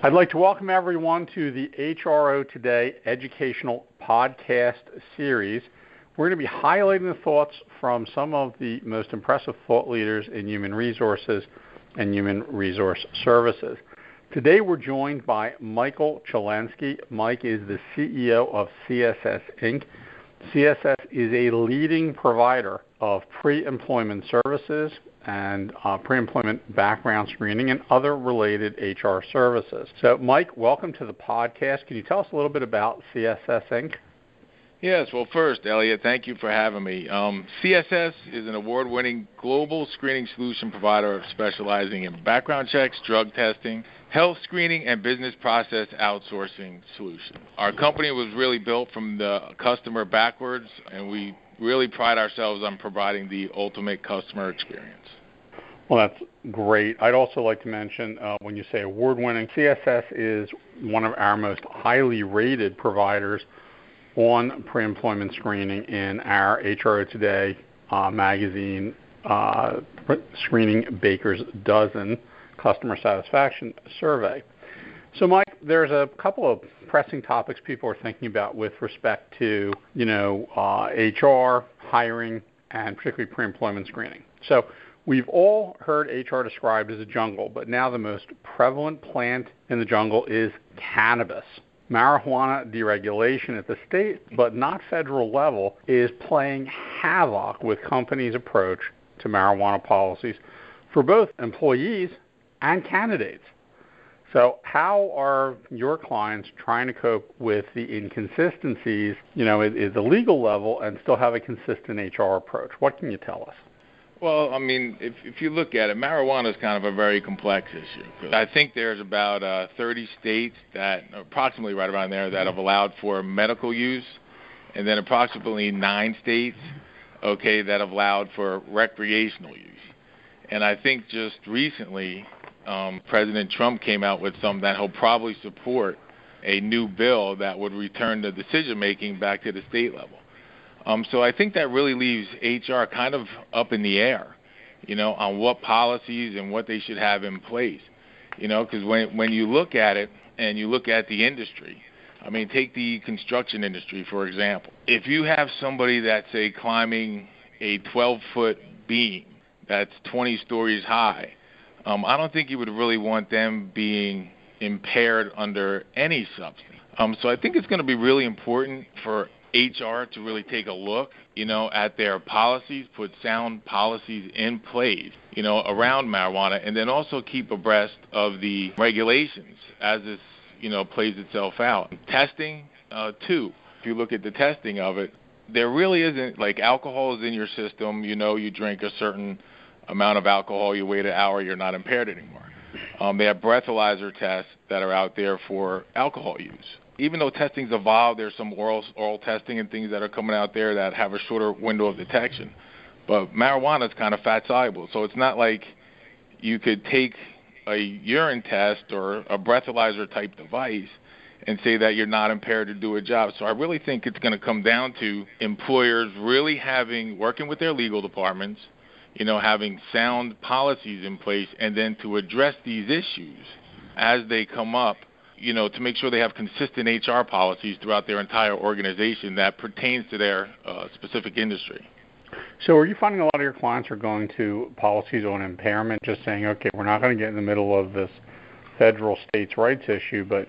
I'd like to welcome everyone to the HRO Today educational podcast series. We're going to be highlighting the thoughts from some of the most impressive thought leaders in human resources and human resource services. Today we're joined by Michael Cholensky. Mike is the CEO of CSS Inc. CSS is a leading provider of pre-employment services and uh, pre-employment background screening and other related HR services. So, Mike, welcome to the podcast. Can you tell us a little bit about CSS Inc.? Yes, well, first, Elliot, thank you for having me. Um, CSS is an award winning global screening solution provider specializing in background checks, drug testing, health screening, and business process outsourcing solutions. Our company was really built from the customer backwards, and we really pride ourselves on providing the ultimate customer experience. Well, that's great. I'd also like to mention uh, when you say award winning, CSS is one of our most highly rated providers on pre-employment screening in our HRO Today uh, magazine uh, Screening Baker's Dozen customer satisfaction survey. So, Mike, there's a couple of pressing topics people are thinking about with respect to, you know, uh, HR, hiring, and particularly pre-employment screening. So, we've all heard HR described as a jungle, but now the most prevalent plant in the jungle is cannabis marijuana deregulation at the state but not federal level is playing havoc with companies' approach to marijuana policies for both employees and candidates. So, how are your clients trying to cope with the inconsistencies, you know, at, at the legal level and still have a consistent HR approach? What can you tell us? Well, I mean, if if you look at it, marijuana is kind of a very complex issue. I think there's about uh, 30 states that, approximately right around there, that have allowed for medical use, and then approximately nine states, okay, that have allowed for recreational use. And I think just recently, um, President Trump came out with something that he'll probably support a new bill that would return the decision making back to the state level. Um, so I think that really leaves HR kind of up in the air, you know, on what policies and what they should have in place. You know, because when when you look at it and you look at the industry, I mean, take the construction industry for example. If you have somebody that's say climbing a 12 foot beam that's 20 stories high, um, I don't think you would really want them being impaired under any substance. Um, so I think it's going to be really important for HR to really take a look, you know, at their policies, put sound policies in place, you know, around marijuana, and then also keep abreast of the regulations as this, you know, plays itself out. Testing, uh, too. If you look at the testing of it, there really isn't like alcohol is in your system. You know, you drink a certain amount of alcohol, you wait an hour, you're not impaired anymore. Um, they have breathalyzer tests that are out there for alcohol use even though testing's evolved, there's some oral oral testing and things that are coming out there that have a shorter window of detection. But marijuana is kind of fat soluble, so it's not like you could take a urine test or a breathalyzer type device and say that you're not impaired to do a job. So I really think it's going to come down to employers really having working with their legal departments, you know, having sound policies in place and then to address these issues as they come up you know, to make sure they have consistent HR policies throughout their entire organization that pertains to their uh, specific industry. So, are you finding a lot of your clients are going to policies on impairment, just saying, okay, we're not going to get in the middle of this federal states' rights issue, but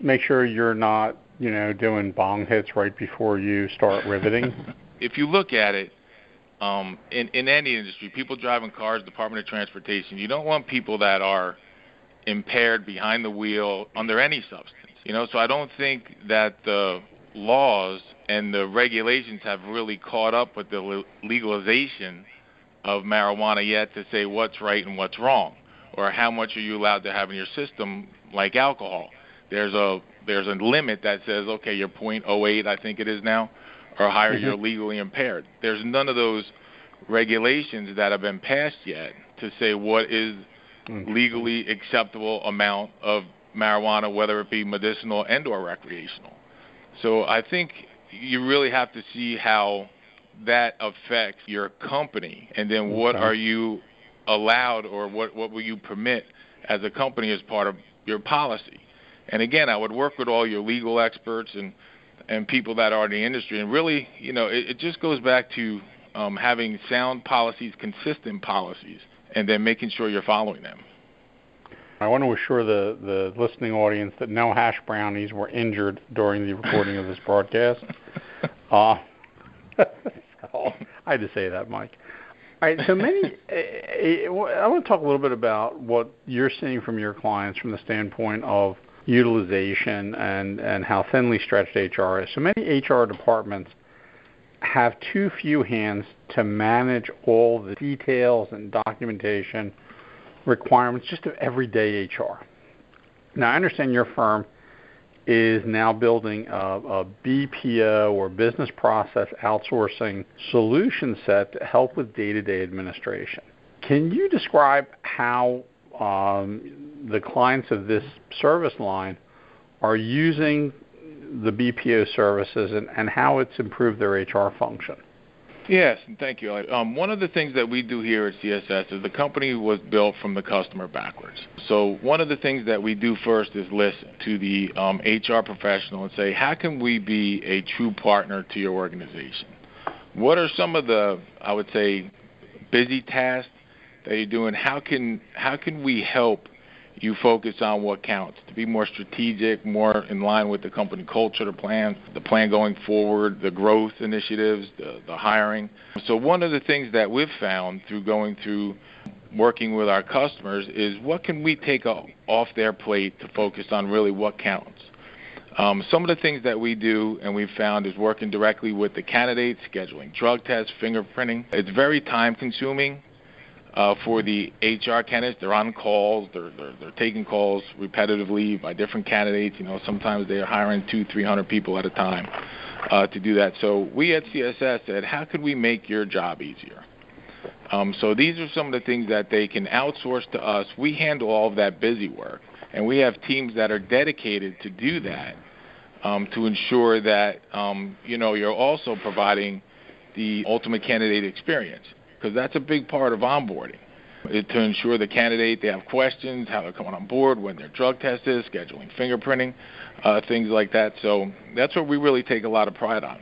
make sure you're not, you know, doing bong hits right before you start riveting? if you look at it, um, in in any industry, people driving cars, Department of Transportation, you don't want people that are impaired behind the wheel under any substance. You know, so I don't think that the laws and the regulations have really caught up with the legalization of marijuana yet to say what's right and what's wrong or how much are you allowed to have in your system like alcohol. There's a there's a limit that says okay, you're .08 I think it is now or higher mm-hmm. you're legally impaired. There's none of those regulations that have been passed yet to say what is mm. legally acceptable amount of marijuana, whether it be medicinal and or recreational. So I think you really have to see how that affects your company, and then what okay. are you allowed or what what will you permit as a company as part of your policy. And again, I would work with all your legal experts and and people that are in the industry. And really, you know, it, it just goes back to um, having sound policies, consistent policies, and then making sure you're following them. I want to assure the, the listening audience that no hash brownies were injured during the recording of this broadcast. Uh, so I had to say that, Mike. All right, so many. I want to talk a little bit about what you're seeing from your clients from the standpoint of utilization and, and how thinly stretched HR is. So many HR departments have too few hands to manage all the details and documentation requirements just of everyday HR. Now, I understand your firm is now building a, a, BPO or business process outsourcing solution set to help with day to day administration. Can you describe how um, the clients of this service line are using the BPO services and, and how it's improved their HR function. Yes, thank you. Um, one of the things that we do here at CSS is the company was built from the customer backwards. So one of the things that we do first is listen to the um, HR professional and say, how can we be a true partner to your organization? What are some of the, I would say, busy tasks that you're doing, how can how can we help you focus on what counts to be more strategic, more in line with the company culture, the plan, the plan going forward, the growth initiatives, the, the hiring. So one of the things that we've found through going through working with our customers is what can we take off their plate to focus on really what counts. Um, some of the things that we do and we've found is working directly with the candidates, scheduling drug tests, fingerprinting. It's very time consuming uh, for the HR candidates. They're on calls. They're, they're they're taking calls repetitively by different candidates. You know, sometimes they're hiring two, three hundred people at a time uh, to do that. So we at CSS said, how could we make your job easier? Um, so these are some of the things that they can outsource to us. We handle all of that busy work, and we have teams that are dedicated to do that um, to ensure that um, you know you're also providing the ultimate candidate experience because that's a big part of onboarding. It, to ensure the candidate they have questions, how they're coming on board, when their drug test is, scheduling fingerprinting, uh, things like that. So that's what we really take a lot of pride on.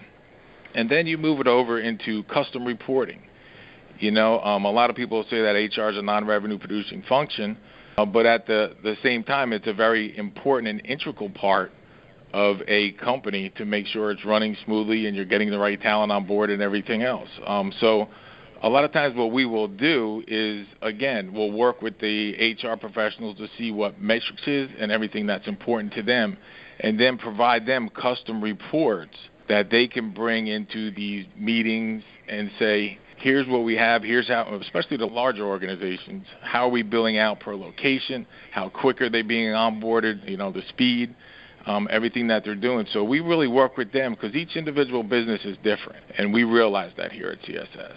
And then you move it over into custom reporting. You know, um, a lot of people say that HR is a non-revenue producing function, uh, but at the, the same time, it's a very important and integral part of a company to make sure it's running smoothly and you're getting the right talent on board and everything else. Um, so a lot of times what we will do is again we'll work with the HR professionals to see what metrics is and everything that's important to them and then provide them custom reports that they can bring into these meetings and say here's what we have here's how especially the larger organizations how are we billing out per location how quick are they being onboarded you know the speed um, everything that they're doing. So we really work with them because each individual business is different, and we realize that here at CSS.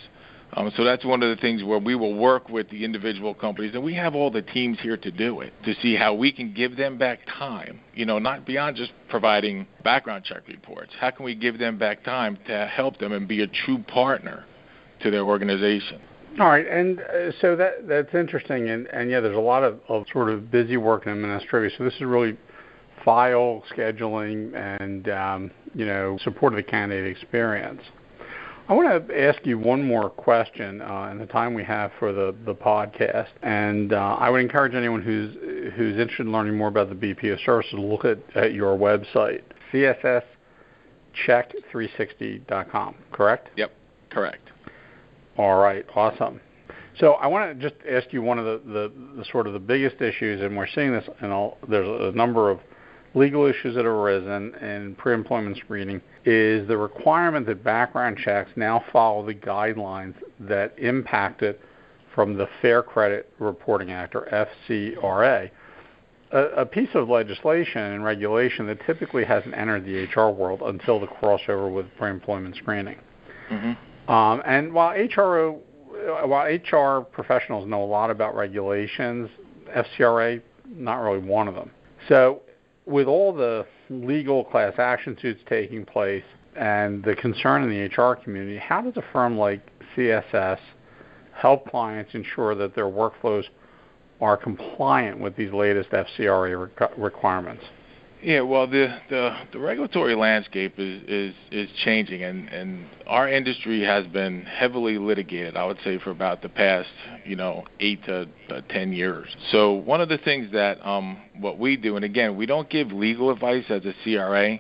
Um, so that's one of the things where we will work with the individual companies, and we have all the teams here to do it, to see how we can give them back time, you know, not beyond just providing background check reports. How can we give them back time to help them and be a true partner to their organization? All right, and uh, so that that's interesting, and, and yeah, there's a lot of, of sort of busy work in administrative. So this is really file scheduling and um, you know support of the candidate experience. I want to ask you one more question uh, in the time we have for the, the podcast, and uh, I would encourage anyone who's who's interested in learning more about the BPO service to look at, at your website, csscheck360.com. Correct? Yep, correct. All right, awesome. So I want to just ask you one of the, the, the sort of the biggest issues, and we're seeing this and. There's a number of legal issues that have arisen in pre-employment screening is the requirement that background checks now follow the guidelines that impacted from the Fair Credit Reporting Act, or FCRA, a, a piece of legislation and regulation that typically hasn't entered the HR world until the crossover with pre-employment screening. Mm-hmm. Um, and while HRO, while HR professionals know a lot about regulations, FCRA not really one of them. So with all the legal class action suits taking place and the concern in the HR community, how does a firm like CSS help clients ensure that their workflows are compliant with these latest FCRA requirements? Yeah, well, the, the, the regulatory landscape is, is, is changing, and, and our industry has been heavily litigated, I would say, for about the past, you know, eight to uh, 10 years. So, one of the things that um, what we do, and again, we don't give legal advice as a CRA,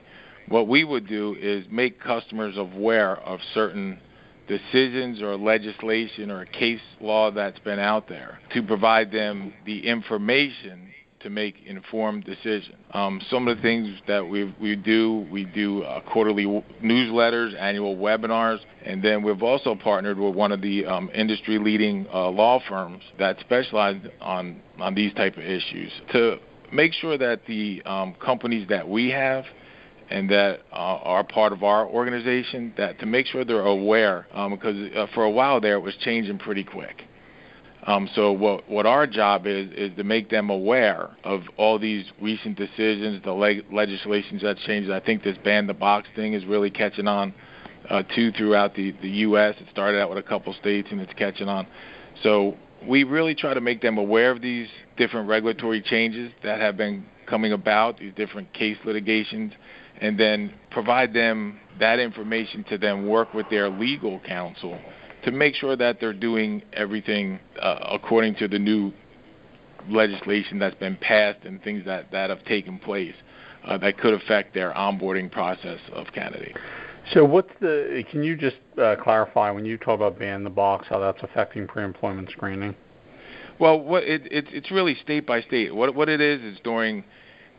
what we would do is make customers aware of certain decisions or legislation or case law that's been out there to provide them the information to make informed decisions. Um, some of the things that we we do, we do uh, quarterly w- newsletters, annual webinars, and then we've also partnered with one of the um, industry-leading uh, law firms that specialize on on these type of issues to make sure that the um, companies that we have and that uh, are part of our organization that to make sure they're aware um, because uh, for a while there it was changing pretty quick. Um, so what what our job is is to make them aware of all these recent decisions, the leg- legislations that changed. I think this ban the box thing is really catching on uh, too throughout the the U.S. It started out with a couple states and it's catching on. So we really try to make them aware of these different regulatory changes that have been coming about, these different case litigations, and then provide them that information to then work with their legal counsel to make sure that they're doing everything uh, according to the new legislation that's been passed and things that, that have taken place uh, that could affect their onboarding process of candidates. So, what's the? Can you just uh, clarify when you talk about ban the box, how that's affecting pre-employment screening? Well, what it, it it's really state by state. What what it is is during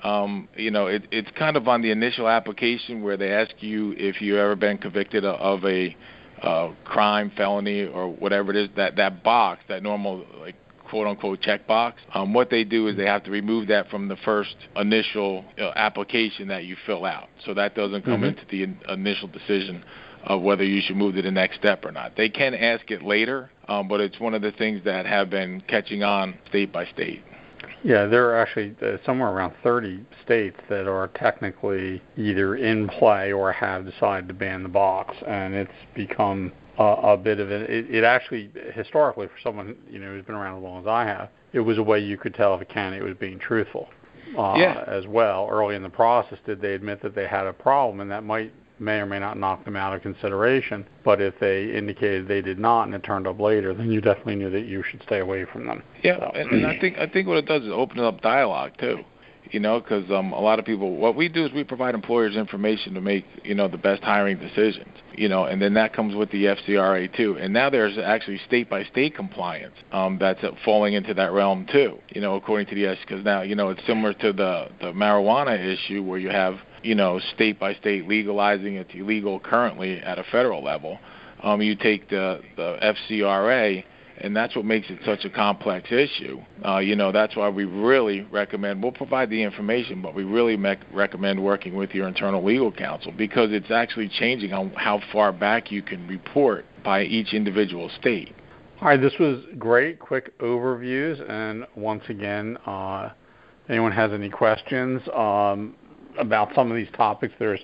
um, you know, it, it's kind of on the initial application where they ask you if you've ever been convicted of a uh, crime, felony, or whatever it is. That that box, that normal like quote unquote checkbox. Um, what they do is they have to remove that from the first initial uh, application that you fill out, so that doesn't come mm-hmm. into the in- initial decision of whether you should move to the next step or not. They can ask it later, um, but it's one of the things that have been catching on state by state. Yeah, there are actually uh, somewhere around 30 states that are technically either in play or have decided to ban the box, and it's become a, a bit of a. It, it actually historically, for someone you know who's been around as long as I have, it was a way you could tell if a candidate was being truthful. Uh, yeah. As well, early in the process, did they admit that they had a problem, and that might may or may not knock them out of consideration. But if they indicated they did not and it turned up later, then you definitely knew that you should stay away from them. Yeah, so. and, and I think I think what it does is open up dialogue too. You know, because um, a lot of people, what we do is we provide employers information to make you know the best hiring decisions. You know, and then that comes with the FCRA too. And now there's actually state by state compliance um, that's falling into that realm too. You know, according to the S, because now you know it's similar to the the marijuana issue where you have you know, state by state legalizing it's illegal currently at a federal level. Um, you take the, the FCRA, and that's what makes it such a complex issue. Uh, you know, that's why we really recommend, we'll provide the information, but we really mec- recommend working with your internal legal counsel because it's actually changing on how far back you can report by each individual state. All right, this was great, quick overviews, and once again, uh, anyone has any questions, um, about some of these topics. There's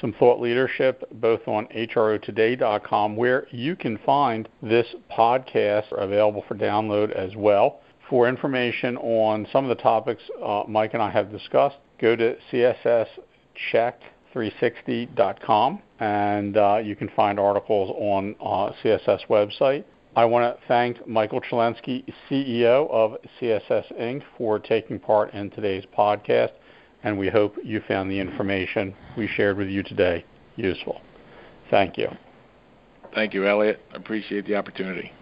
some thought leadership both on hrotoday.com where you can find this podcast available for download as well. For information on some of the topics uh, Mike and I have discussed, go to csscheck360.com and uh, you can find articles on uh, CSS website. I want to thank Michael Chelensky, CEO of CSS Inc., for taking part in today's podcast and we hope you found the information we shared with you today useful. Thank you. Thank you, Elliot. I appreciate the opportunity.